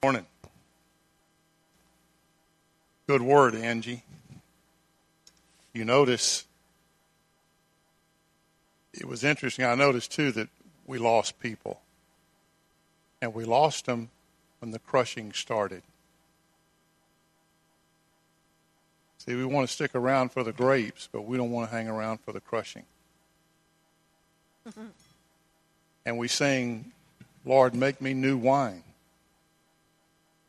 Morning. Good word, Angie. You notice it was interesting. I noticed too that we lost people. And we lost them when the crushing started. See, we want to stick around for the grapes, but we don't want to hang around for the crushing. and we sing, Lord, make me new wine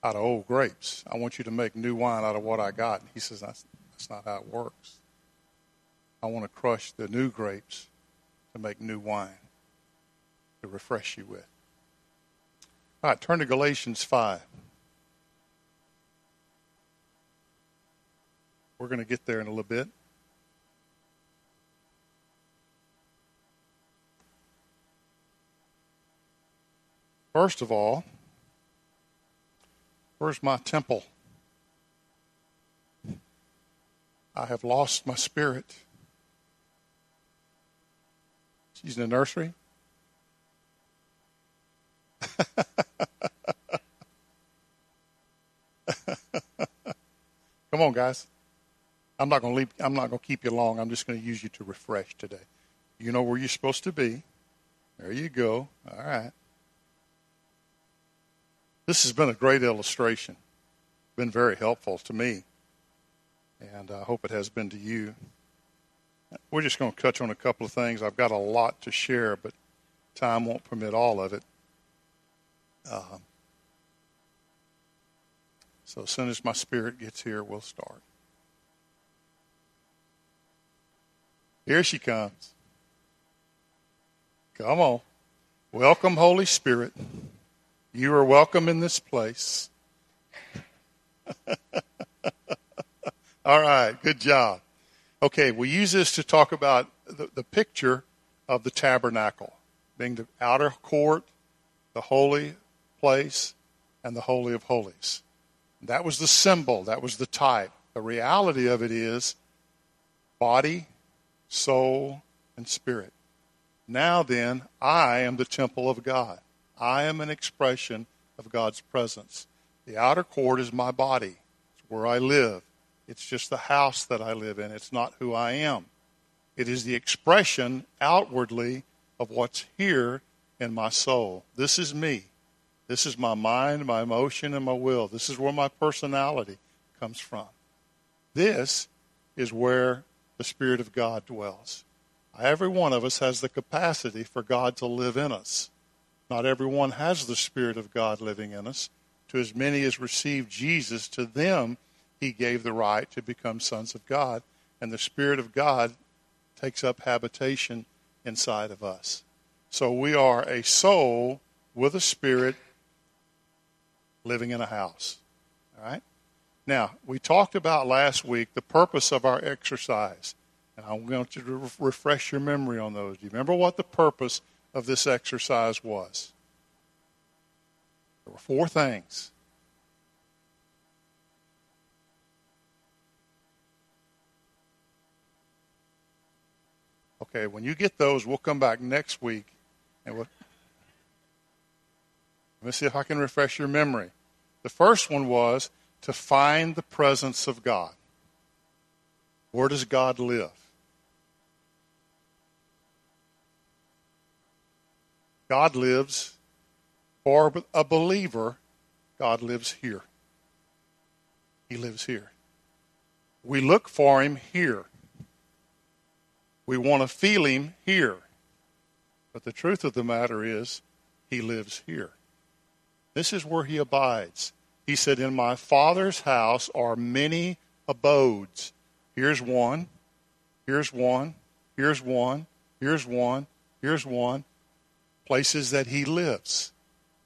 out of old grapes. I want you to make new wine out of what I got. He says, that's, that's not how it works. I want to crush the new grapes to make new wine to refresh you with. All right, turn to Galatians 5. We're going to get there in a little bit. First of all, where's my temple? I have lost my spirit. She's in the nursery. Come on, guys. I'm not going to leave. I'm not going to keep you long. I'm just going to use you to refresh today. You know where you're supposed to be. There you go. All right. This has been a great illustration. Been very helpful to me, and I hope it has been to you. We're just going to touch on a couple of things. I've got a lot to share, but time won't permit all of it. Uh, so as soon as my spirit gets here, we'll start. Here she comes. Come on. Welcome, Holy Spirit. You are welcome in this place. All right, good job. Okay, we use this to talk about the, the picture of the tabernacle being the outer court, the holy place, and the Holy of Holies. That was the symbol, that was the type. The reality of it is body, soul, and spirit. Now then, I am the temple of God. I am an expression of God's presence. The outer court is my body, it's where I live. It's just the house that I live in. It's not who I am. It is the expression outwardly of what's here in my soul. This is me. This is my mind, my emotion, and my will. This is where my personality comes from. This is where the Spirit of God dwells. Every one of us has the capacity for God to live in us. Not everyone has the Spirit of God living in us. To as many as received Jesus, to them he gave the right to become sons of God, and the Spirit of God takes up habitation inside of us. So we are a soul with a spirit living in a house. All right? Now, we talked about last week the purpose of our exercise. And I want you to refresh your memory on those. Do you remember what the purpose of this exercise was? There were four things Okay, when you get those, we'll come back next week and we'll. Let me see if I can refresh your memory. The first one was to find the presence of God. Where does God live? God lives, for a believer, God lives here. He lives here. We look for him here. We want to feel him here. But the truth of the matter is, he lives here. This is where he abides. He said, In my Father's house are many abodes. Here's one, here's one, here's one, here's one, here's one. Places that he lives.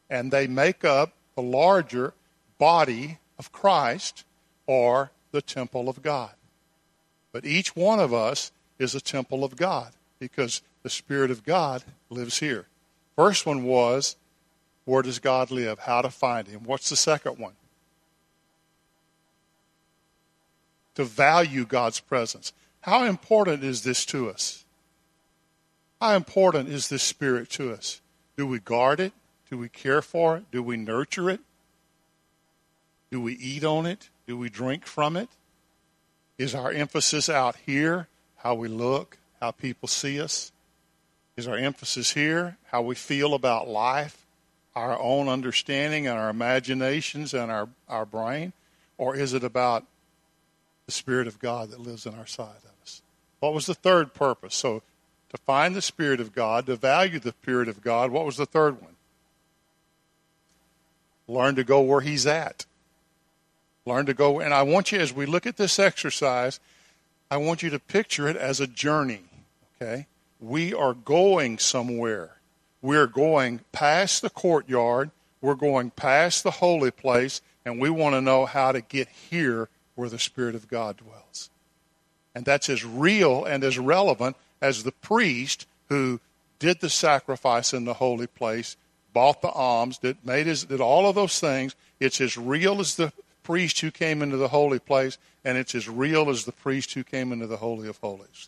And they make up the larger body of Christ or the temple of God. But each one of us is a temple of God because the Spirit of God lives here. First one was, where does God live? How to find him. What's the second one? To value God's presence. How important is this to us? How important is this Spirit to us? Do we guard it? Do we care for it? Do we nurture it? Do we eat on it? Do we drink from it? Is our emphasis out here, how we look, how people see us? Is our emphasis here, how we feel about life, our own understanding and our imaginations and our, our brain? Or is it about the Spirit of God that lives in our side of us? What was the third purpose? So, to find the Spirit of God, to value the Spirit of God, what was the third one? Learn to go where He's at. Learn to go. And I want you, as we look at this exercise, I want you to picture it as a journey. Okay? We are going somewhere. We're going past the courtyard. We're going past the holy place. And we want to know how to get here where the Spirit of God dwells. And that's as real and as relevant as the priest who did the sacrifice in the holy place, bought the alms, did, made his, did all of those things. It's as real as the priest who came into the holy place, and it's as real as the priest who came into the Holy of Holies.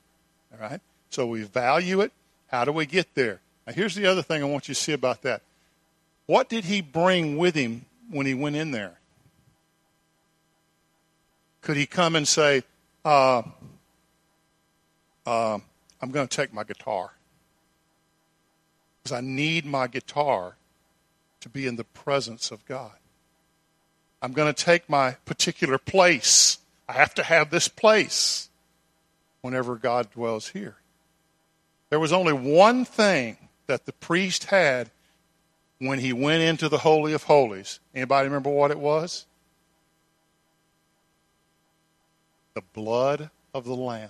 All right? So we value it. How do we get there? Now, here's the other thing I want you to see about that. What did he bring with him when he went in there? Could he come and say, uh, uh, I'm going to take my guitar? Because I need my guitar to be in the presence of God. I'm going to take my particular place. I have to have this place whenever God dwells here. There was only one thing that the priest had when he went into the holy of holies. Anybody remember what it was? The blood of the lamb.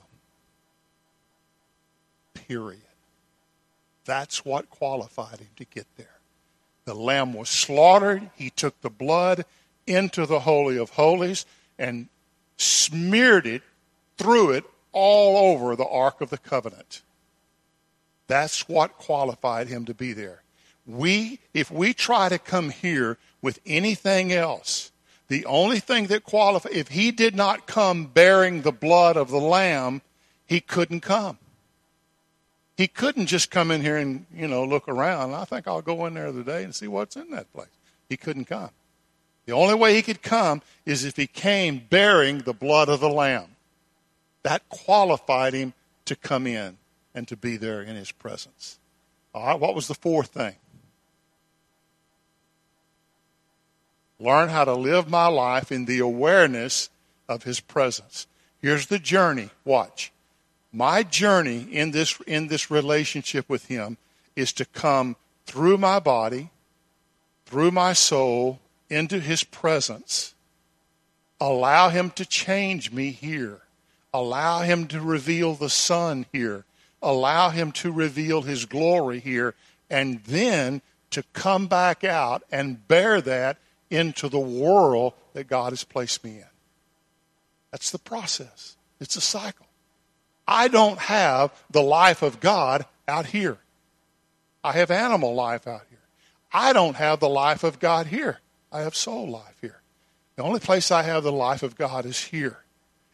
Period. That's what qualified him to get there. The lamb was slaughtered. He took the blood into the Holy of Holies and smeared it, threw it all over the Ark of the Covenant. That's what qualified him to be there. We, if we try to come here with anything else, the only thing that qualifies, if he did not come bearing the blood of the Lamb, he couldn't come. He couldn't just come in here and, you know, look around. I think I'll go in there today and see what's in that place. He couldn't come. The only way he could come is if he came bearing the blood of the Lamb. That qualified him to come in and to be there in his presence. All right, what was the fourth thing? Learn how to live my life in the awareness of his presence. Here's the journey. Watch. My journey in this, in this relationship with him is to come through my body, through my soul, into his presence. Allow him to change me here. Allow him to reveal the Son here. Allow him to reveal his glory here. And then to come back out and bear that into the world that God has placed me in. That's the process. It's a cycle. I don't have the life of God out here. I have animal life out here. I don't have the life of God here. I have soul life here. The only place I have the life of God is here.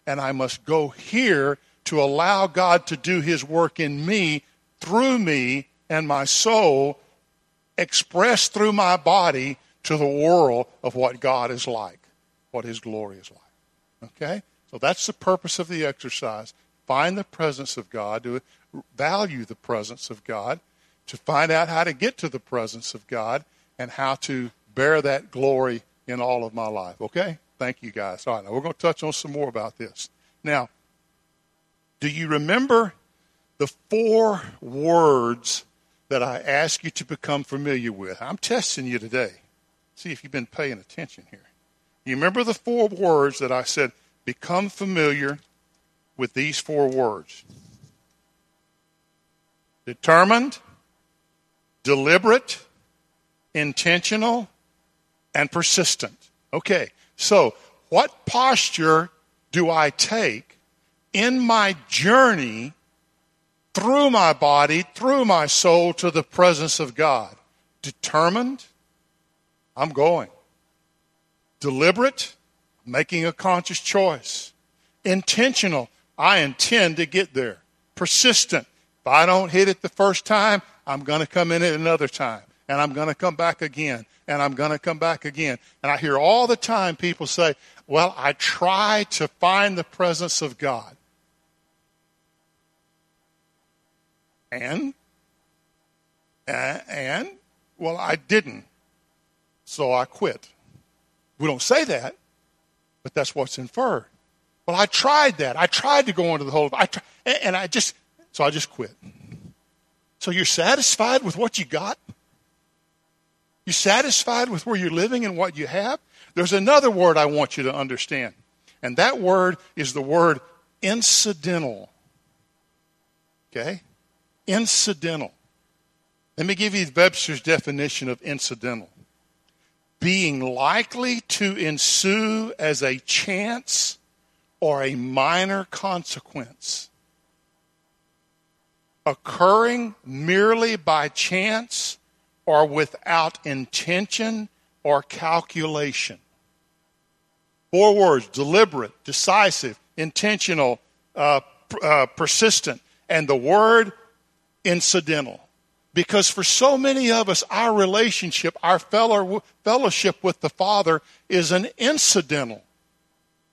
And I must go here to allow God to do his work in me, through me, and my soul, expressed through my body to the world of what God is like, what his glory is like. Okay? So that's the purpose of the exercise. Find the presence of God, to value the presence of God, to find out how to get to the presence of God, and how to bear that glory in all of my life. Okay? Thank you guys. All right, now we're going to touch on some more about this. Now, do you remember the four words that I ask you to become familiar with? I'm testing you today. See if you've been paying attention here. You remember the four words that I said, become familiar with these four words determined, deliberate, intentional, and persistent. Okay, so what posture do I take in my journey through my body, through my soul to the presence of God? Determined? I'm going. Deliberate? Making a conscious choice. Intentional? I intend to get there. Persistent? If I don't hit it the first time, I'm going to come in it another time and I'm going to come back again, and I'm going to come back again. And I hear all the time people say, Well, I try to find the presence of God. And? And? Well, I didn't. So I quit. We don't say that, but that's what's inferred. Well, I tried that. I tried to go into the whole, I try, and I just, so I just quit. So you're satisfied with what you got? You satisfied with where you're living and what you have? There's another word I want you to understand, and that word is the word incidental. Okay? Incidental. Let me give you Webster's definition of incidental being likely to ensue as a chance or a minor consequence, occurring merely by chance or without intention or calculation. Four words deliberate, decisive, intentional, uh, uh, persistent, and the word incidental. Because for so many of us, our relationship, our fellow, fellowship with the Father is an incidental.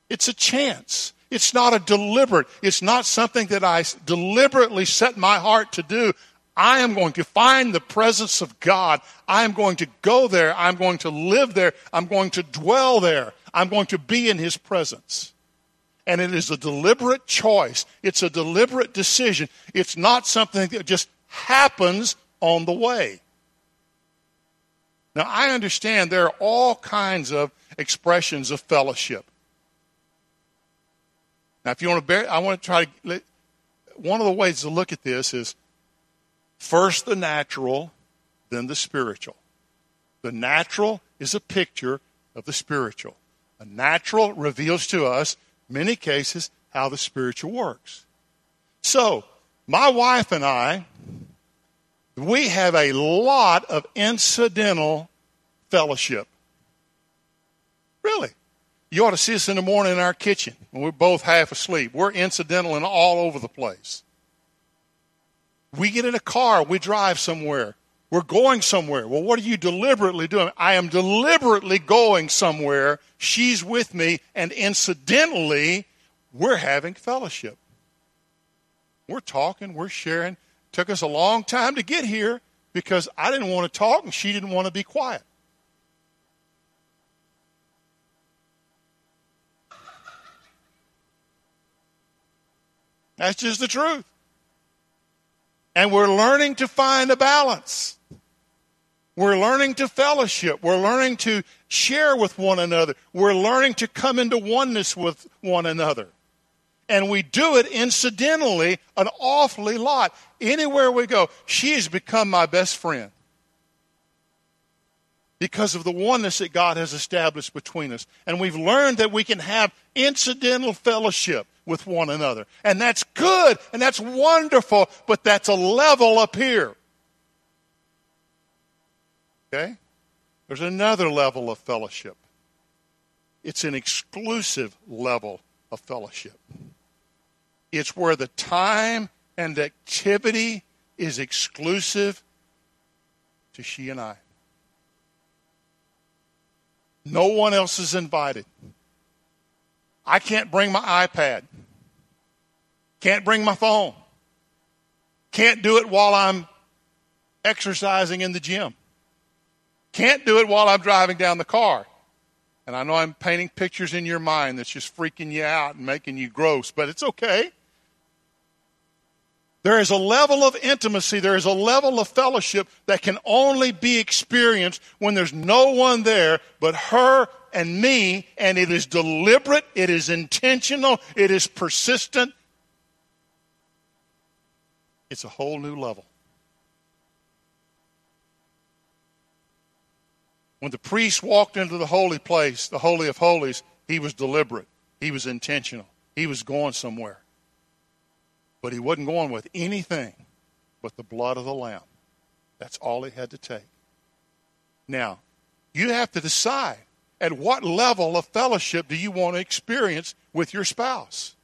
It's a chance. It's not a deliberate. It's not something that I deliberately set my heart to do. I am going to find the presence of God. I am going to go there. I'm going to live there. I'm going to dwell there. I'm going to be in His presence. And it is a deliberate choice. It's a deliberate decision. It's not something that just happens on the way. Now, I understand there are all kinds of expressions of fellowship. Now, if you want to bear, I want to try to, one of the ways to look at this is first the natural, then the spiritual. The natural is a picture of the spiritual. A natural reveals to us, many cases, how the spiritual works. So, my wife and I, we have a lot of incidental fellowship. Really. You ought to see us in the morning in our kitchen when we're both half asleep. We're incidental and all over the place. We get in a car, we drive somewhere. We're going somewhere. Well, what are you deliberately doing? I am deliberately going somewhere. She's with me, and incidentally, we're having fellowship. We're talking, we're sharing. Took us a long time to get here because I didn't want to talk and she didn't want to be quiet. That's just the truth. And we're learning to find a balance. We're learning to fellowship. We're learning to share with one another. We're learning to come into oneness with one another. And we do it incidentally an awfully lot. Anywhere we go, she has become my best friend because of the oneness that God has established between us. And we've learned that we can have incidental fellowship with one another. And that's good and that's wonderful, but that's a level up here. Okay? There's another level of fellowship. It's an exclusive level of fellowship. It's where the time and activity is exclusive to she and I. No one else is invited. I can't bring my iPad. Can't bring my phone. Can't do it while I'm exercising in the gym. Can't do it while I'm driving down the car. And I know I'm painting pictures in your mind that's just freaking you out and making you gross, but it's okay. There is a level of intimacy, there is a level of fellowship that can only be experienced when there's no one there but her and me, and it is deliberate, it is intentional, it is persistent. It's a whole new level. When the priest walked into the holy place, the Holy of Holies, he was deliberate, he was intentional, he was going somewhere. But he wasn't going with anything but the blood of the Lamb. That's all he had to take. Now, you have to decide at what level of fellowship do you want to experience with your spouse?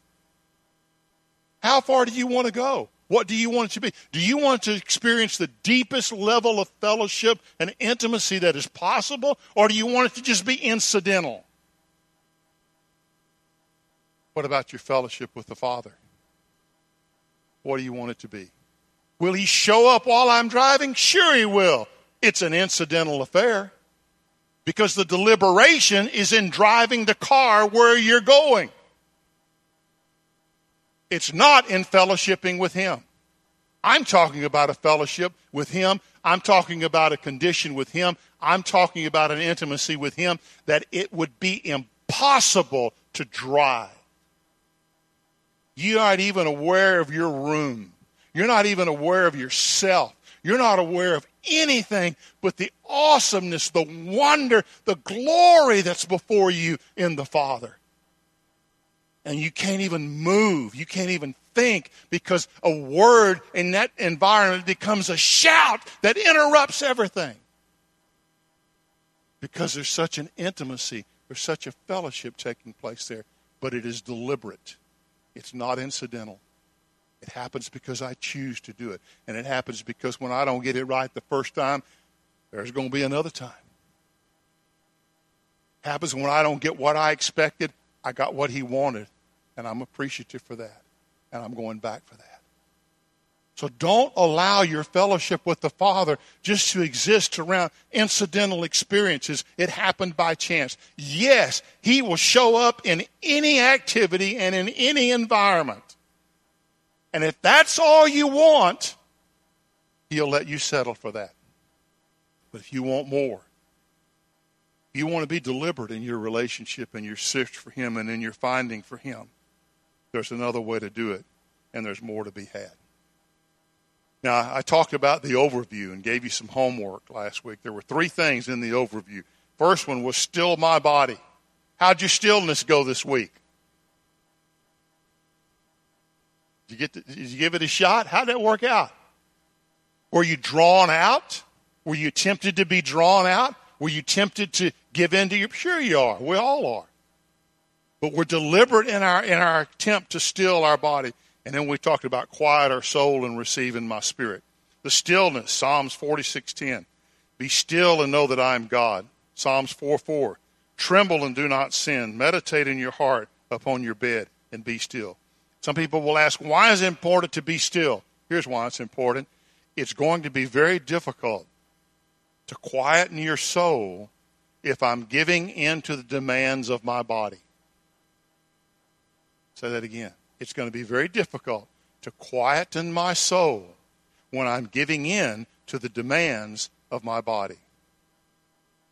How far do you want to go? What do you want it to be? Do you want to experience the deepest level of fellowship and intimacy that is possible, or do you want it to just be incidental? What about your fellowship with the Father? What do you want it to be? Will He show up while I'm driving? Sure, He will. It's an incidental affair because the deliberation is in driving the car where you're going. It's not in fellowshipping with Him. I'm talking about a fellowship with Him. I'm talking about a condition with Him. I'm talking about an intimacy with Him that it would be impossible to drive. You're not even aware of your room. You're not even aware of yourself. You're not aware of anything but the awesomeness, the wonder, the glory that's before you in the Father. And you can't even move. You can't even think because a word in that environment becomes a shout that interrupts everything. Because there's such an intimacy, there's such a fellowship taking place there, but it is deliberate. It's not incidental. It happens because I choose to do it. And it happens because when I don't get it right the first time, there's going to be another time. It happens when I don't get what I expected, I got what he wanted. And I'm appreciative for that. And I'm going back for that. So don't allow your fellowship with the Father just to exist around incidental experiences. It happened by chance. Yes, He will show up in any activity and in any environment. And if that's all you want, He'll let you settle for that. But if you want more, you want to be deliberate in your relationship and your search for Him and in your finding for Him, there's another way to do it, and there's more to be had. Now, I talked about the overview and gave you some homework last week. There were three things in the overview. First one was still my body. How'd your stillness go this week? Did you, get to, did you give it a shot? How'd that work out? Were you drawn out? Were you tempted to be drawn out? Were you tempted to give in to your? Sure, you are. We all are. But we're deliberate in our in our attempt to still our body. And then we talked about quiet our soul and receiving my spirit. The stillness, Psalms 46:10. Be still and know that I am God. Psalms 4:4. Tremble and do not sin. Meditate in your heart upon your bed and be still. Some people will ask, why is it important to be still? Here's why it's important. It's going to be very difficult to quieten your soul if I'm giving in to the demands of my body. Say that again. It's going to be very difficult to quieten my soul when I'm giving in to the demands of my body.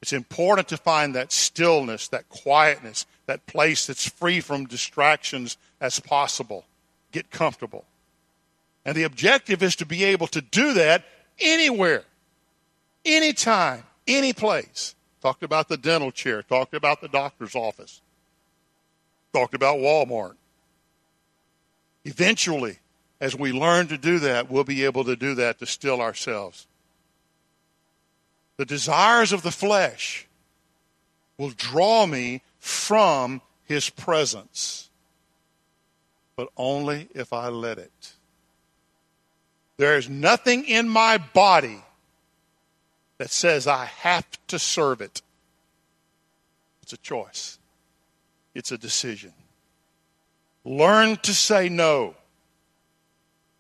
It's important to find that stillness, that quietness, that place that's free from distractions as possible. Get comfortable. And the objective is to be able to do that anywhere, anytime, any place. Talked about the dental chair, talked about the doctor's office, talked about Walmart. Eventually, as we learn to do that, we'll be able to do that to still ourselves. The desires of the flesh will draw me from his presence, but only if I let it. There is nothing in my body that says I have to serve it. It's a choice, it's a decision. Learn to say no.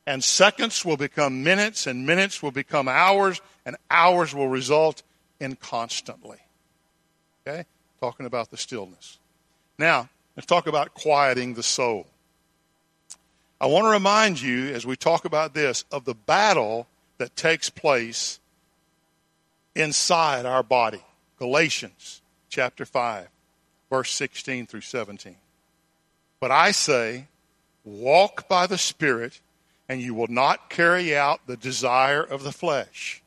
And seconds will become minutes, and minutes will become hours, and hours will result in constantly. Okay? Talking about the stillness. Now, let's talk about quieting the soul. I want to remind you, as we talk about this, of the battle that takes place inside our body. Galatians chapter 5, verse 16 through 17. But I say, walk by the Spirit, and you will not carry out the desire of the flesh.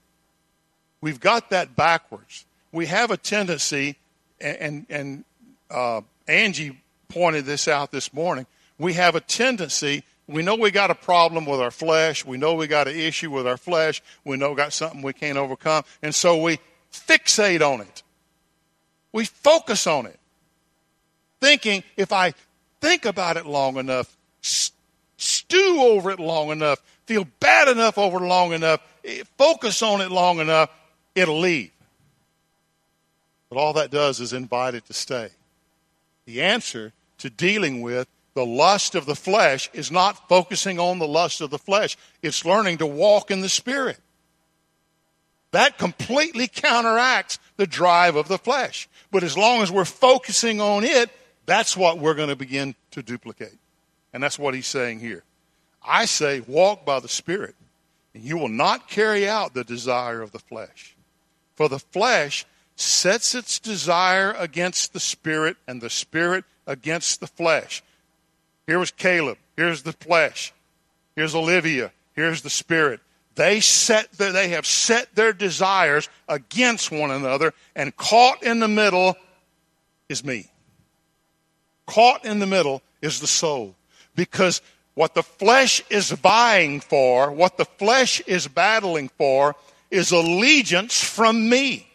We've got that backwards. We have a tendency, and, and uh, Angie pointed this out this morning. We have a tendency we know we got a problem with our flesh. We know we got an issue with our flesh. We know we got something we can't overcome. And so we fixate on it. We focus on it. Thinking if I think about it long enough, stew over it long enough, feel bad enough over long enough, eh, focus on it long enough, it'll leave. But all that does is invite it to stay. The answer to dealing with the lust of the flesh is not focusing on the lust of the flesh, it's learning to walk in the Spirit. That completely counteracts the drive of the flesh. But as long as we're focusing on it, that's what we're going to begin to duplicate. And that's what he's saying here. I say, walk by the Spirit, and you will not carry out the desire of the flesh. For the flesh sets its desire against the Spirit, and the Spirit against the flesh. Here was Caleb. Here's the flesh. Here's Olivia. Here's the Spirit. They set they have set their desires against one another, and caught in the middle is me. Caught in the middle is the soul. Because what the flesh is vying for, what the flesh is battling for, is allegiance from me.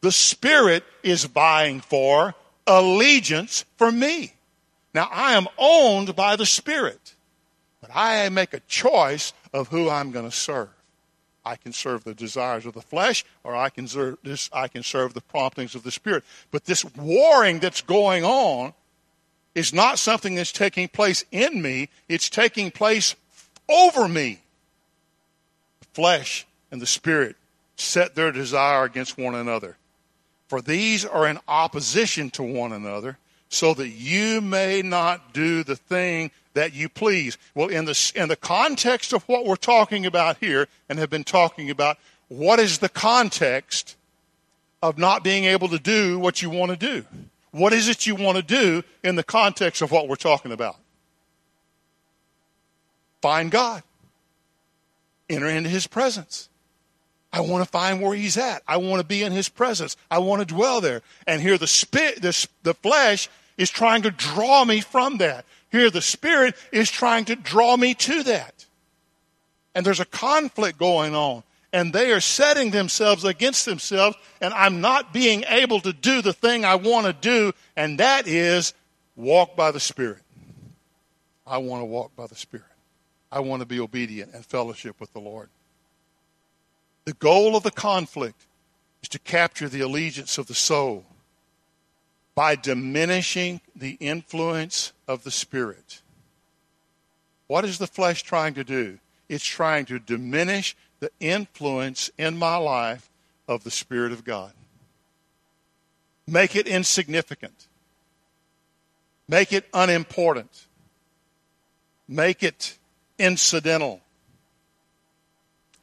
The Spirit is vying for allegiance from me. Now, I am owned by the Spirit, but I make a choice of who I'm going to serve. I can serve the desires of the flesh, or I can serve this, I can serve the promptings of the Spirit. But this warring that's going on is not something that's taking place in me, it's taking place over me. The flesh and the spirit set their desire against one another. For these are in opposition to one another, so that you may not do the thing that you please. Well, in the, in the context of what we're talking about here, and have been talking about, what is the context of not being able to do what you want to do? What is it you want to do in the context of what we're talking about? Find God. Enter into His presence. I want to find where He's at. I want to be in His presence. I want to dwell there. And here the spirit, the, the flesh is trying to draw me from that. Here the spirit is trying to draw me to that. And there's a conflict going on and they are setting themselves against themselves, and I'm not being able to do the thing I want to do, and that is walk by the Spirit. I want to walk by the Spirit. I want to be obedient and fellowship with the Lord. The goal of the conflict is to capture the allegiance of the soul by diminishing the influence of the Spirit. What is the flesh trying to do? It's trying to diminish the influence in my life of the Spirit of God. Make it insignificant. Make it unimportant. Make it incidental.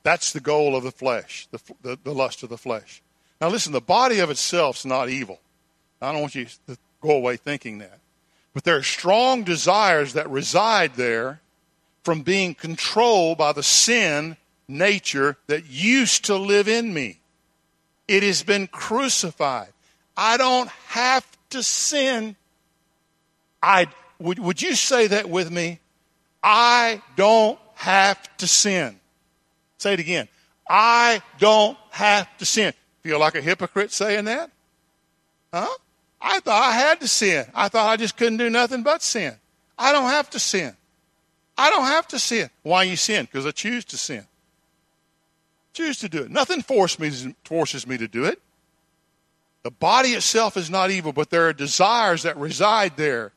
That's the goal of the flesh, the, the, the lust of the flesh. Now, listen, the body of itself is not evil. I don't want you to go away thinking that. But there are strong desires that reside there from being controlled by the sin nature that used to live in me. It has been crucified. I don't have to sin. I would, would you say that with me? I don't have to sin. Say it again. I don't have to sin. Feel like a hypocrite saying that? Huh? I thought I had to sin. I thought I just couldn't do nothing but sin. I don't have to sin. I don't have to sin. Why you sin? Because I choose to sin. Choose to do it. Nothing me, forces me to do it. The body itself is not evil, but there are desires that reside there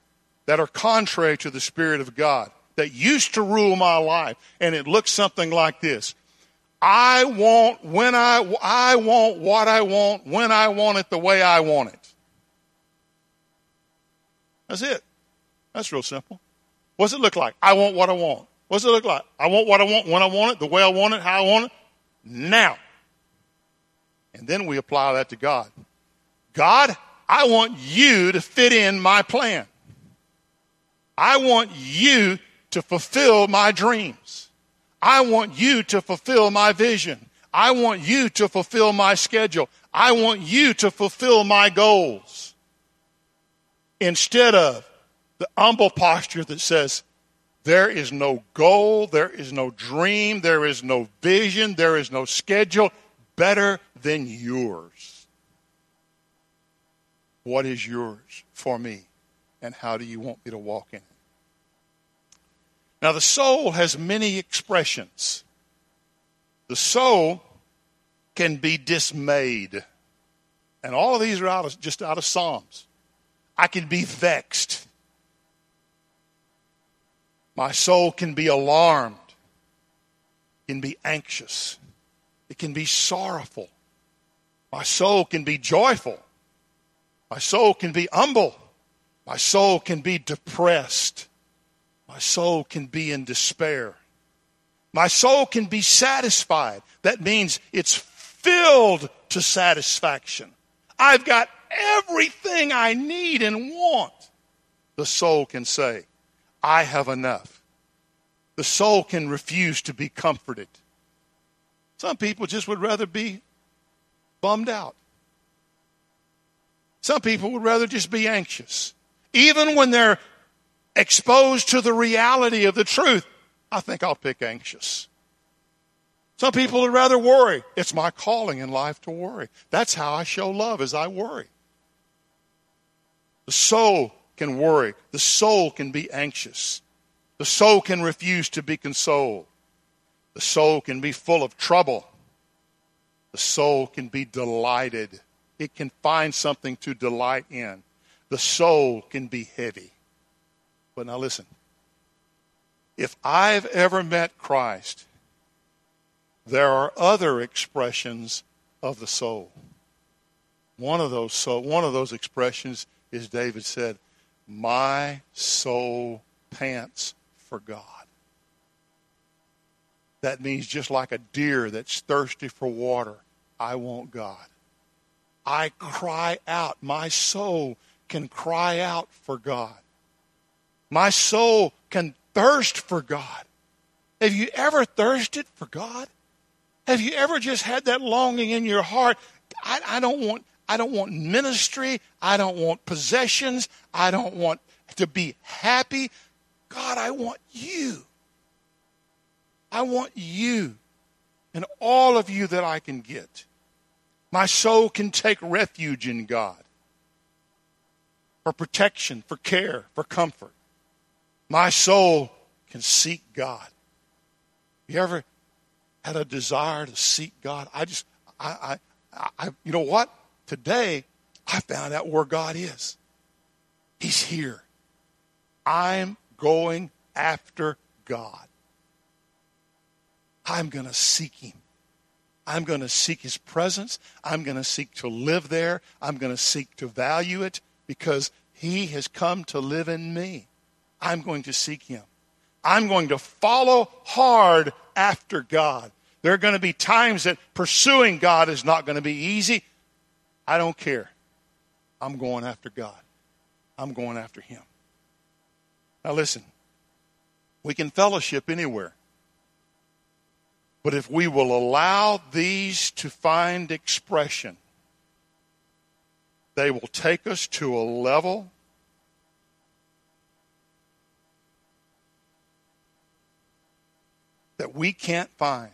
that are contrary to the Spirit of God that used to rule my life. And it looks something like this. I want when I, I want what I want when I want it the way I want it. That's it. That's real simple. What's it look like? I want what I want. What's it look like? I want what I want when I want it, the way I want it, how I want it now. And then we apply that to God. God, I want you to fit in my plan. I want you to fulfill my dreams. I want you to fulfill my vision. I want you to fulfill my schedule. I want you to fulfill my goals. Instead of the humble posture that says, there is no goal, there is no dream, there is no vision, there is no schedule better than yours. What is yours for me, and how do you want me to walk in it? Now, the soul has many expressions. The soul can be dismayed. And all of these are out of, just out of Psalms. I can be vexed. My soul can be alarmed, can be anxious, it can be sorrowful. My soul can be joyful. My soul can be humble. My soul can be depressed. My soul can be in despair. My soul can be satisfied. That means it's filled to satisfaction. I've got everything I need and want. The soul can say, I have enough. The soul can refuse to be comforted. Some people just would rather be bummed out. Some people would rather just be anxious. Even when they're exposed to the reality of the truth, I think I'll pick anxious. Some people would rather worry. It's my calling in life to worry. That's how I show love as I worry. The soul can worry. The soul can be anxious. The soul can refuse to be consoled. The soul can be full of trouble. The soul can be delighted. It can find something to delight in. The soul can be heavy. But now listen. If I've ever met Christ, there are other expressions of the soul. One of those soul, one of those expressions is David said, "My soul pants for God." That means just like a deer that's thirsty for water, I want God. I cry out. My soul can cry out for God. My soul can thirst for God. Have you ever thirsted for God? Have you ever just had that longing in your heart? I, I don't want I don't want ministry. I don't want possessions. I don't want to be happy. God, I want you. I want you and all of you that I can get. My soul can take refuge in God for protection, for care, for comfort. My soul can seek God. You ever had a desire to seek God? I just, I, I, I, you know what? Today, I found out where God is. He's here. I'm going after God. I'm going to seek Him. I'm going to seek His presence. I'm going to seek to live there. I'm going to seek to value it because He has come to live in me. I'm going to seek Him. I'm going to follow hard after God. There are going to be times that pursuing God is not going to be easy. I don't care. I'm going after God. I'm going after Him. Now, listen, we can fellowship anywhere. But if we will allow these to find expression, they will take us to a level that we can't find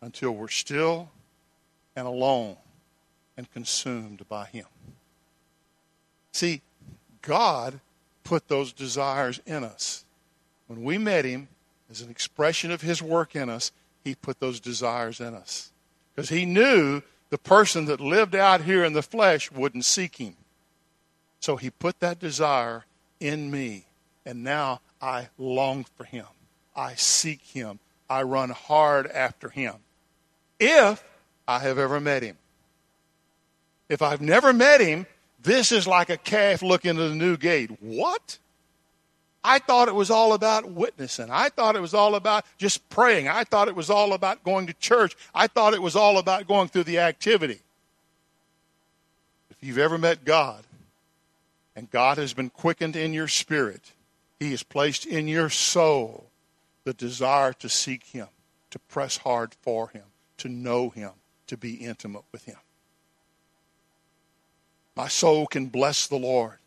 until we're still and alone and consumed by Him. See, God put those desires in us. When we met Him, as an expression of His work in us, He put those desires in us. Because He knew the person that lived out here in the flesh wouldn't seek Him. So He put that desire in me, and now I long for Him. I seek Him. I run hard after Him. If I have ever met Him. If I've never met Him, this is like a calf looking at a new gate. What? I thought it was all about witnessing. I thought it was all about just praying. I thought it was all about going to church. I thought it was all about going through the activity. If you've ever met God and God has been quickened in your spirit, He has placed in your soul the desire to seek Him, to press hard for Him, to know Him, to be intimate with Him. My soul can bless the Lord.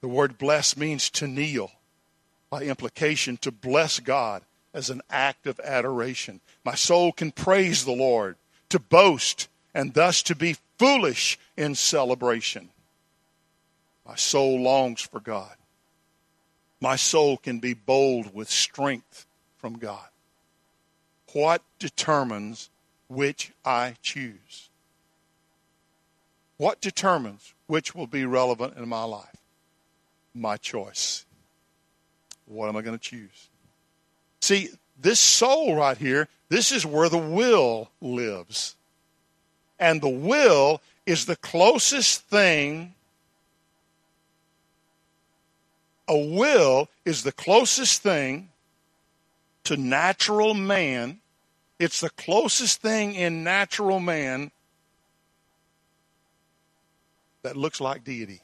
The word bless means to kneel by implication, to bless God as an act of adoration. My soul can praise the Lord, to boast, and thus to be foolish in celebration. My soul longs for God. my soul can be bold with strength from God. What determines which I choose? What determines which will be relevant in my life? My choice. What am I going to choose? See, this soul right here, this is where the will lives. And the will is the closest thing. A will is the closest thing to natural man. It's the closest thing in natural man that looks like deity.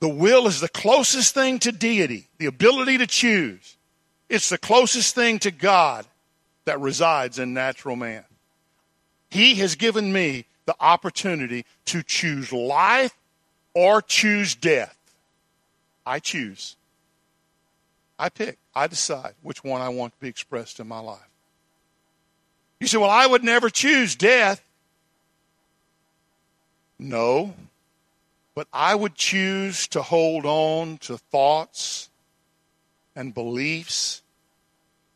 The will is the closest thing to deity, the ability to choose. It's the closest thing to God that resides in natural man. He has given me the opportunity to choose life or choose death. I choose. I pick. I decide which one I want to be expressed in my life. You say, well, I would never choose death. No, but I would choose to hold on to thoughts and beliefs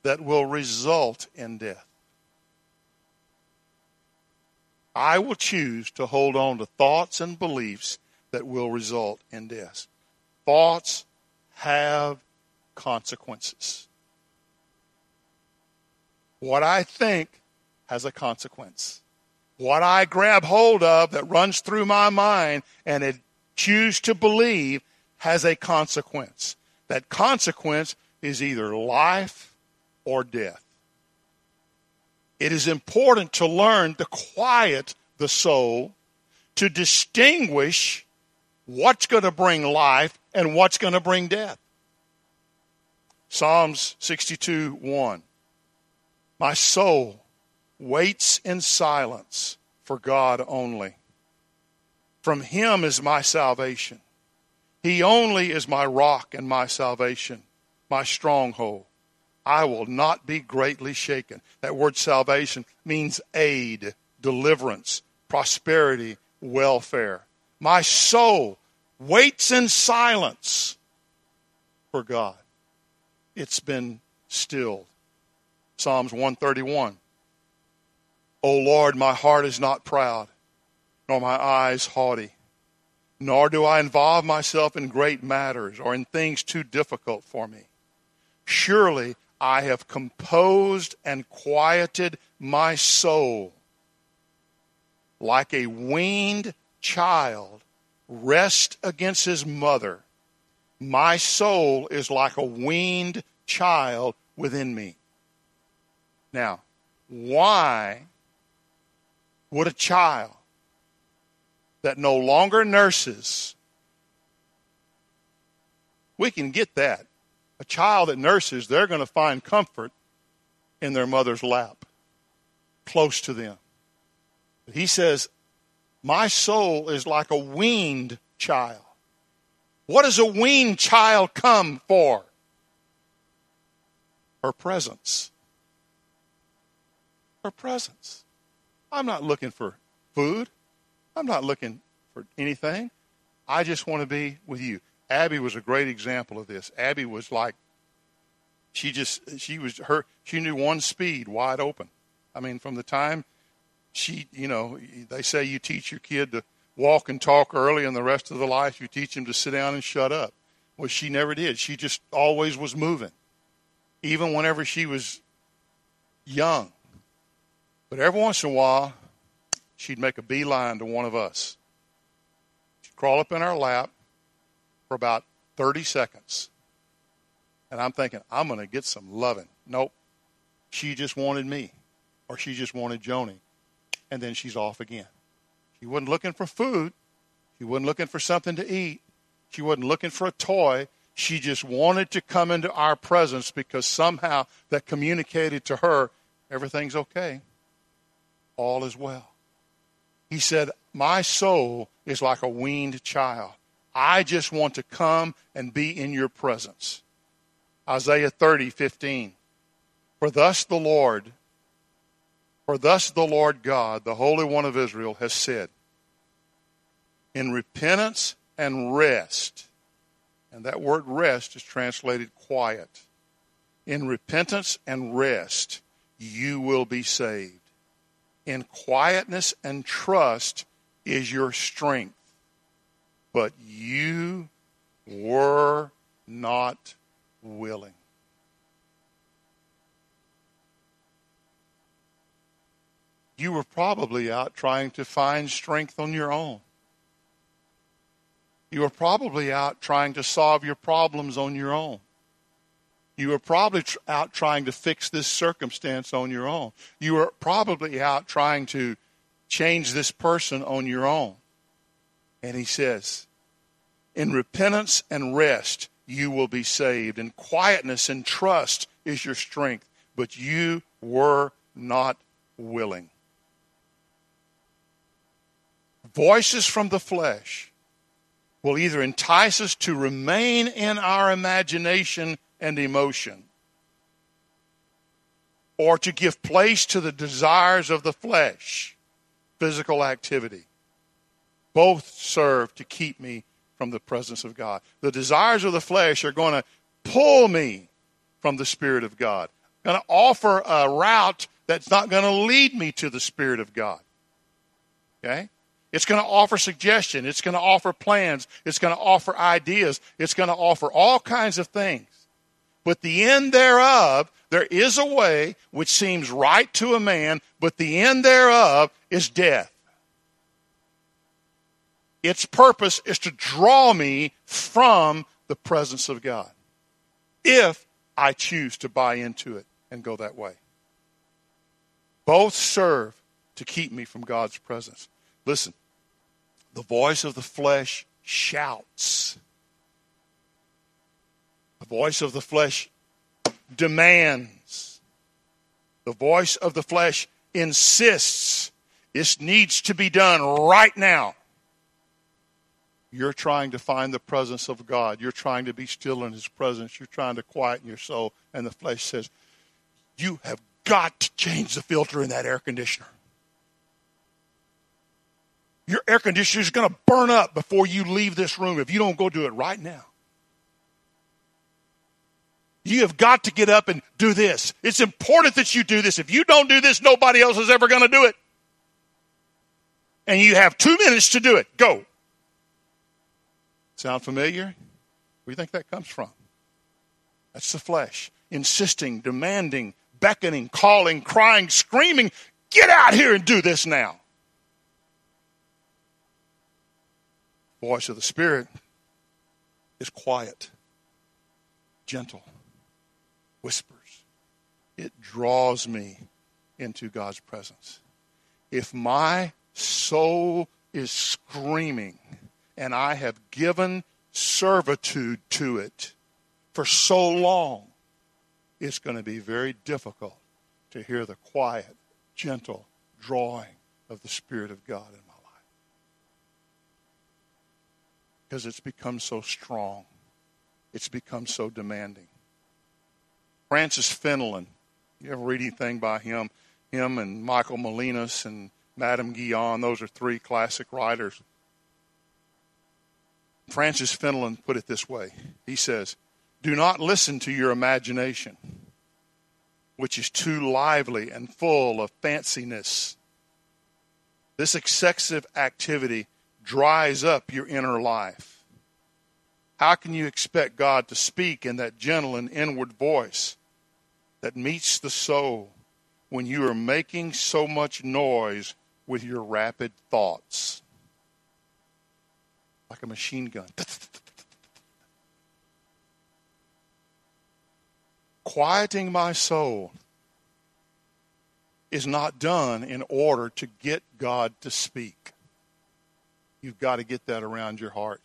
that will result in death. I will choose to hold on to thoughts and beliefs that will result in death. Thoughts have consequences. What I think has a consequence. What I grab hold of that runs through my mind and it choose to believe has a consequence. That consequence is either life or death. It is important to learn to quiet the soul, to distinguish what's going to bring life and what's going to bring death. Psalms 62 1. My soul waits in silence for God only. From him is my salvation. He only is my rock and my salvation, my stronghold. I will not be greatly shaken. That word salvation means aid, deliverance, prosperity, welfare. My soul waits in silence for God. It's been stilled. Psalms 131. O Lord, my heart is not proud nor my eyes haughty. Nor do I involve myself in great matters or in things too difficult for me. Surely I have composed and quieted my soul like a weaned child rest against his mother. My soul is like a weaned child within me. Now, why would a child that no longer nurses. We can get that. A child that nurses, they're going to find comfort in their mother's lap, close to them. But he says, My soul is like a weaned child. What does a weaned child come for? Her presence. Her presence. I'm not looking for food. I'm not looking for anything. I just want to be with you. Abby was a great example of this. Abby was like, she just, she was her, she knew one speed wide open. I mean, from the time she, you know, they say you teach your kid to walk and talk early, and the rest of the life you teach him to sit down and shut up. Well, she never did. She just always was moving, even whenever she was young. But every once in a while, she'd make a beeline to one of us. She'd crawl up in our lap for about 30 seconds. And I'm thinking, I'm going to get some loving. Nope. She just wanted me, or she just wanted Joni. And then she's off again. She wasn't looking for food. She wasn't looking for something to eat. She wasn't looking for a toy. She just wanted to come into our presence because somehow that communicated to her everything's okay. All is well. He said, My soul is like a weaned child. I just want to come and be in your presence. Isaiah 30, 15. For thus the Lord, for thus the Lord God, the Holy One of Israel, has said, In repentance and rest And that word rest is translated quiet. In repentance and rest, you will be saved. In quietness and trust is your strength. But you were not willing. You were probably out trying to find strength on your own. You were probably out trying to solve your problems on your own. You were probably tr- out trying to fix this circumstance on your own. You were probably out trying to change this person on your own. And he says, In repentance and rest, you will be saved. In quietness and trust is your strength. But you were not willing. Voices from the flesh will either entice us to remain in our imagination and emotion or to give place to the desires of the flesh, physical activity. Both serve to keep me from the presence of God. The desires of the flesh are going to pull me from the Spirit of God, going to offer a route that's not going to lead me to the Spirit of God. Okay? It's going to offer suggestion. It's going to offer plans. It's going to offer ideas. It's going to offer all kinds of things. But the end thereof, there is a way which seems right to a man, but the end thereof is death. Its purpose is to draw me from the presence of God. If I choose to buy into it and go that way. Both serve to keep me from God's presence. Listen, the voice of the flesh shouts. The voice of the flesh demands. The voice of the flesh insists. This needs to be done right now. You're trying to find the presence of God. You're trying to be still in His presence. You're trying to quieten your soul. And the flesh says, You have got to change the filter in that air conditioner your air conditioner is going to burn up before you leave this room if you don't go do it right now. You have got to get up and do this. It's important that you do this. If you don't do this, nobody else is ever going to do it. And you have two minutes to do it. Go. Sound familiar? Where do you think that comes from? That's the flesh. Insisting, demanding, beckoning, calling, crying, screaming, get out here and do this now. voice of the Spirit is quiet, gentle, whispers. It draws me into God's presence. If my soul is screaming and I have given servitude to it for so long, it's going to be very difficult to hear the quiet, gentle drawing of the Spirit of God in my life. because it's become so strong. It's become so demanding. Francis Fenelon, you ever read anything by him? Him and Michael Molinos and Madame Guyon, those are three classic writers. Francis Fenelon put it this way He says, Do not listen to your imagination, which is too lively and full of fanciness. This excessive activity dries up your inner life. How can you expect God to speak in that gentle and inward voice that meets the soul when you are making so much noise with your rapid thoughts? Like a machine gun. Quieting my soul is not done in order to get God to speak. You've got to get that around your heart.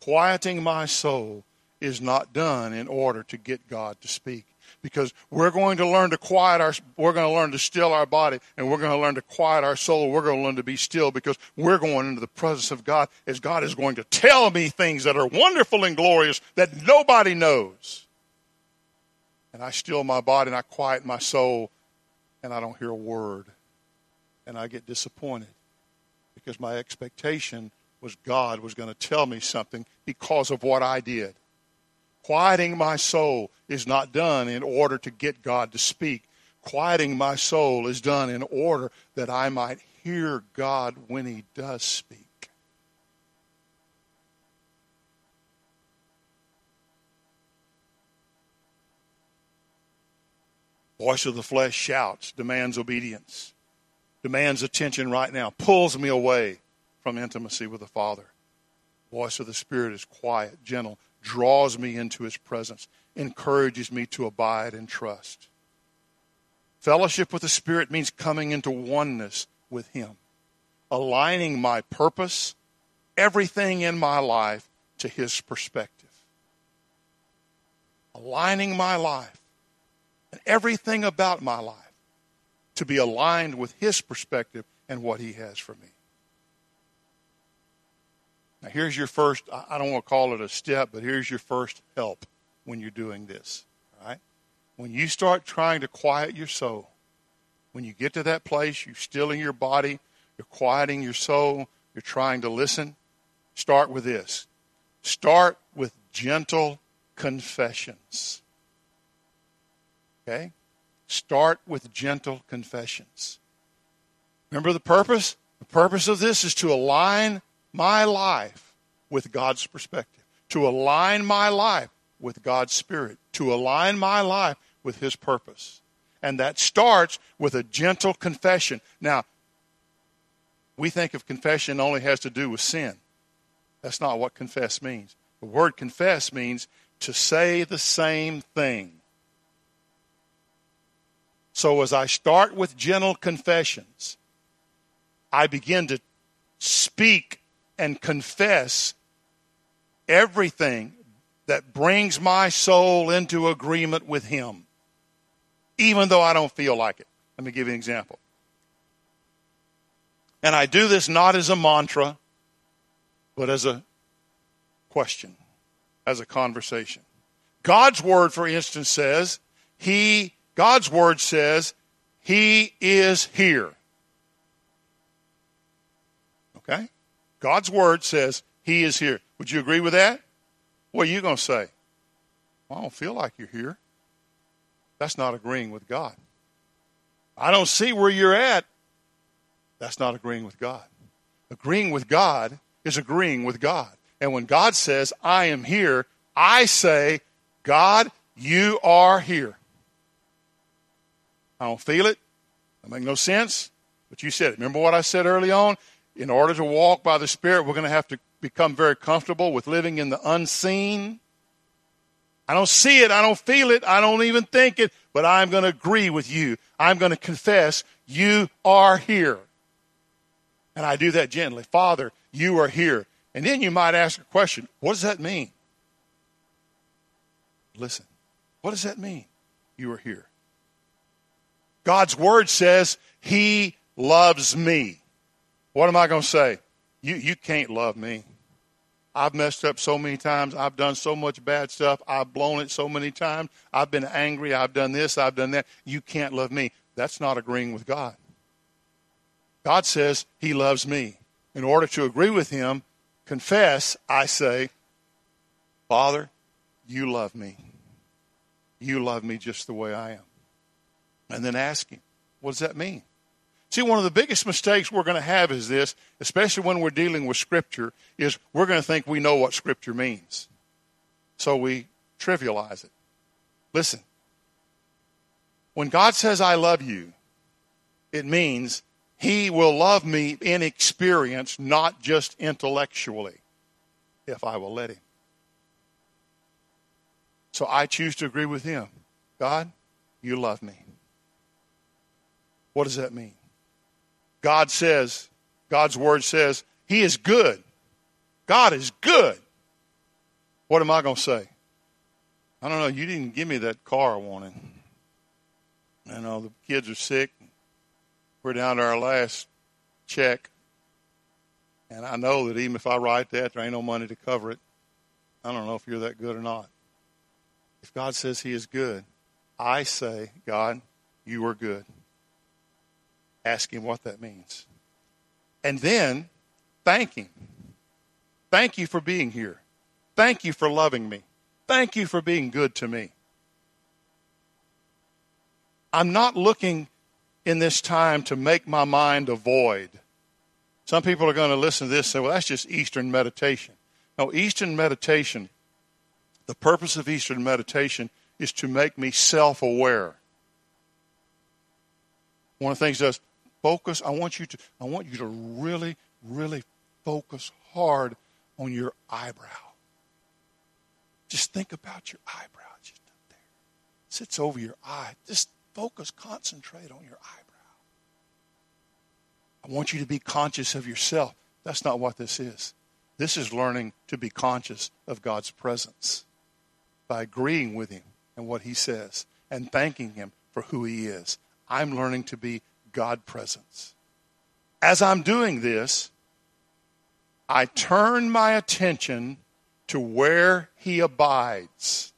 Quieting my soul is not done in order to get God to speak. Because we're going to learn to quiet our, we're going to learn to still our body, and we're going to learn to quiet our soul. We're going to learn to be still because we're going into the presence of God as God is going to tell me things that are wonderful and glorious that nobody knows. And I still my body and I quiet my soul, and I don't hear a word, and I get disappointed because my expectation was God was going to tell me something because of what I did. Quieting my soul is not done in order to get God to speak. Quieting my soul is done in order that I might hear God when He does speak. Voice of the flesh shouts, demands obedience, demands attention right now, pulls me away from intimacy with the Father. Voice of the Spirit is quiet, gentle, draws me into His presence, encourages me to abide and trust. Fellowship with the Spirit means coming into oneness with Him, aligning my purpose, everything in my life, to His perspective. Aligning my life and everything about my life to be aligned with His perspective and what He has for me. Now, here's your first, I don't want to call it a step, but here's your first help when you're doing this. Right? When you start trying to quiet your soul, when you get to that place, you're stilling your body, you're quieting your soul, you're trying to listen, start with this. Start with gentle confessions. Okay? Start with gentle confessions. Remember the purpose? The purpose of this is to align my life with God's perspective, to align my life with God's Spirit, to align my life with His purpose. And that starts with a gentle confession. Now, we think of confession only has to do with sin. That's not what confess means. The word confess means to say the same thing. So as I start with gentle confessions, I begin to speak and confess everything that brings my soul into agreement with Him, even though I don't feel like it. Let me give you an example. And I do this not as a mantra, but as a question, as a conversation. God's word, for instance, says, He, God's word says, He is here. Okay? God's word says he is here. Would you agree with that? What are you going to say? Well, I don't feel like you're here. That's not agreeing with God. I don't see where you're at. That's not agreeing with God. Agreeing with God is agreeing with God. And when God says, I am here, I say, God, you are here. I don't feel it. That make no sense. But you said it. Remember what I said early on? In order to walk by the Spirit, we're going to have to become very comfortable with living in the unseen. I don't see it. I don't feel it. I don't even think it, but I'm going to agree with you. I'm going to confess you are here. And I do that gently. Father, you are here. And then you might ask a question what does that mean? Listen, what does that mean? You are here. God's word says he loves me. What am I going to say? You, you can't love me. I've messed up so many times. I've done so much bad stuff. I've blown it so many times. I've been angry. I've done this. I've done that. You can't love me. That's not agreeing with God. God says He loves me. In order to agree with Him, confess, I say, Father, you love me. You love me just the way I am. And then ask Him, what does that mean? See, one of the biggest mistakes we're going to have is this, especially when we're dealing with Scripture, is we're going to think we know what Scripture means. So we trivialize it. Listen, when God says, I love you, it means He will love me in experience, not just intellectually, if I will let Him. So I choose to agree with Him. God, you love me. What does that mean? God says, God's word says, He is good. God is good. What am I going to say? I don't know. You didn't give me that car I wanted. You know, the kids are sick. We're down to our last check. And I know that even if I write that, there ain't no money to cover it. I don't know if you're that good or not. If God says He is good, I say, God, you are good. Ask him what that means. And then thank him. Thank you for being here. Thank you for loving me. Thank you for being good to me. I'm not looking in this time to make my mind a void. Some people are going to listen to this and say, well, that's just Eastern meditation. No, Eastern meditation, the purpose of Eastern meditation is to make me self aware. One of the things does focus, I want you to I want you to really, really focus hard on your eyebrow. Just think about your eyebrow. Just up there. Sits over your eye. Just focus, concentrate on your eyebrow. I want you to be conscious of yourself. That's not what this is. This is learning to be conscious of God's presence by agreeing with Him and what He says and thanking Him for who He is. I'm learning to be God presence. As I'm doing this, I turn my attention to where He abides.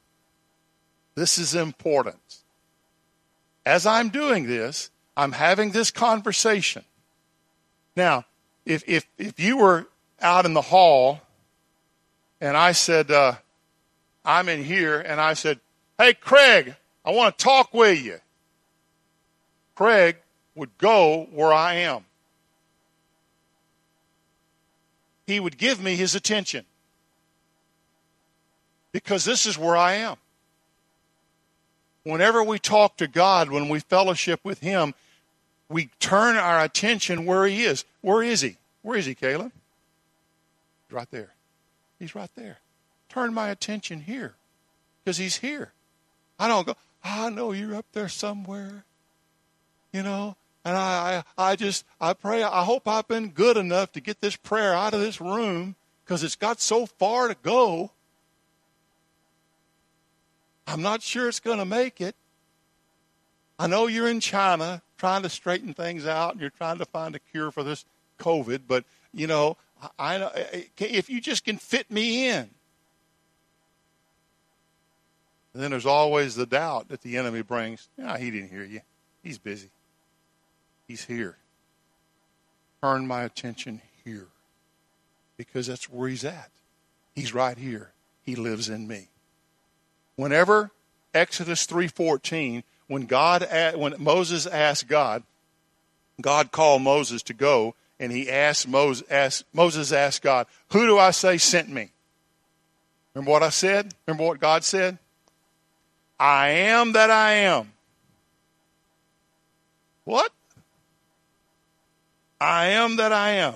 This is important. As I'm doing this, I'm having this conversation. Now, if, if, if you were out in the hall and I said, uh, I'm in here, and I said, Hey, Craig, I want to talk with you. Craig would go where I am. He would give me his attention because this is where I am. Whenever we talk to God, when we fellowship with Him, we turn our attention where He is. Where is He? Where is He, Caleb? Right there. He's right there. Turn my attention here because He's here. I don't go, I know you're up there somewhere, you know, and I, I, I just, I pray, I hope I've been good enough to get this prayer out of this room because it's got so far to go. I'm not sure it's going to make it. I know you're in China trying to straighten things out and you're trying to find a cure for this COVID, but you know, I, I eh, eh, if you just can fit me in. And then there's always the doubt that the enemy brings. Yeah, he didn't hear you. He's busy. He's here. Turn my attention here. Because that's where he's at. He's right here. He lives in me. Whenever Exodus 3:14, when God when Moses asked God, God called Moses to go, and he asked Moses, asked, Moses asked God, Who do I say sent me? Remember what I said? Remember what God said? I am that I am. What? I am that I am.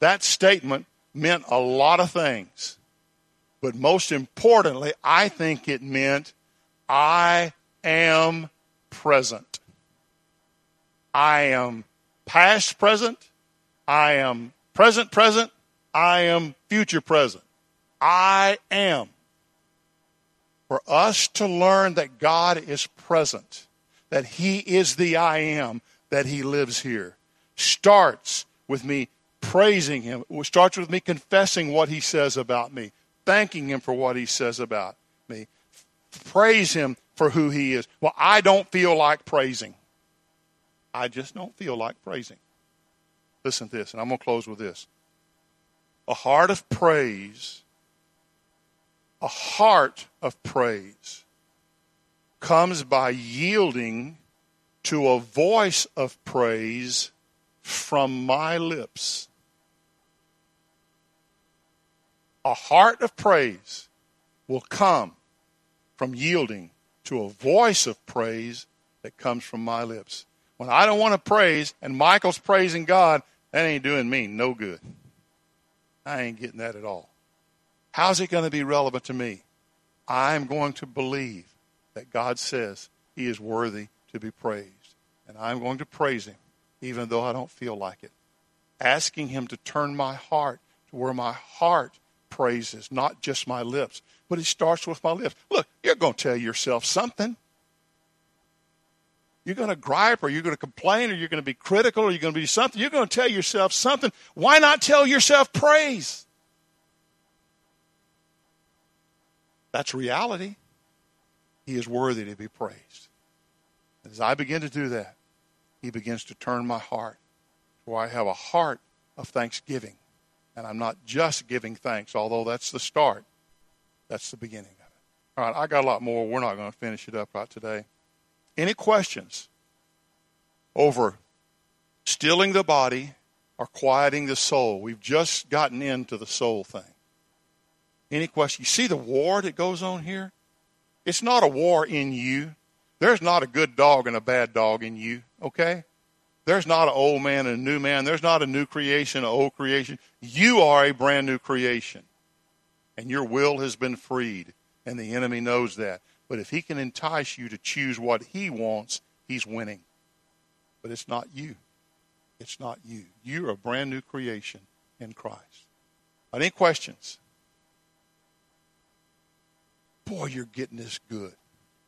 That statement meant a lot of things. But most importantly, I think it meant I am present. I am past present. I am present present. I am future present. I am for us to learn that God is present, that He is the I am, that He lives here, starts with me praising Him. It starts with me confessing what He says about me, thanking Him for what He says about me, praise Him for who He is. Well, I don't feel like praising. I just don't feel like praising. Listen to this, and I'm going to close with this. A heart of praise a heart of praise comes by yielding to a voice of praise from my lips. A heart of praise will come from yielding to a voice of praise that comes from my lips. When I don't want to praise and Michael's praising God, that ain't doing me no good. I ain't getting that at all. How's it going to be relevant to me? I'm going to believe that God says He is worthy to be praised. And I'm going to praise Him even though I don't feel like it. Asking Him to turn my heart to where my heart praises, not just my lips. But it starts with my lips. Look, you're going to tell yourself something. You're going to gripe or you're going to complain or you're going to be critical or you're going to be something. You're going to tell yourself something. Why not tell yourself praise? That's reality. He is worthy to be praised. As I begin to do that, He begins to turn my heart where I have a heart of thanksgiving And I'm not just giving thanks, although that's the start. That's the beginning of it. All right, I got a lot more. We're not going to finish it up right today. Any questions over stilling the body or quieting the soul? We've just gotten into the soul thing. Any question? You see the war that goes on here? It's not a war in you. There's not a good dog and a bad dog in you, okay? There's not an old man and a new man. There's not a new creation, an old creation. You are a brand new creation. And your will has been freed. And the enemy knows that. But if he can entice you to choose what he wants, he's winning. But it's not you. It's not you. You're a brand new creation in Christ. Any questions? Boy, you're getting this good.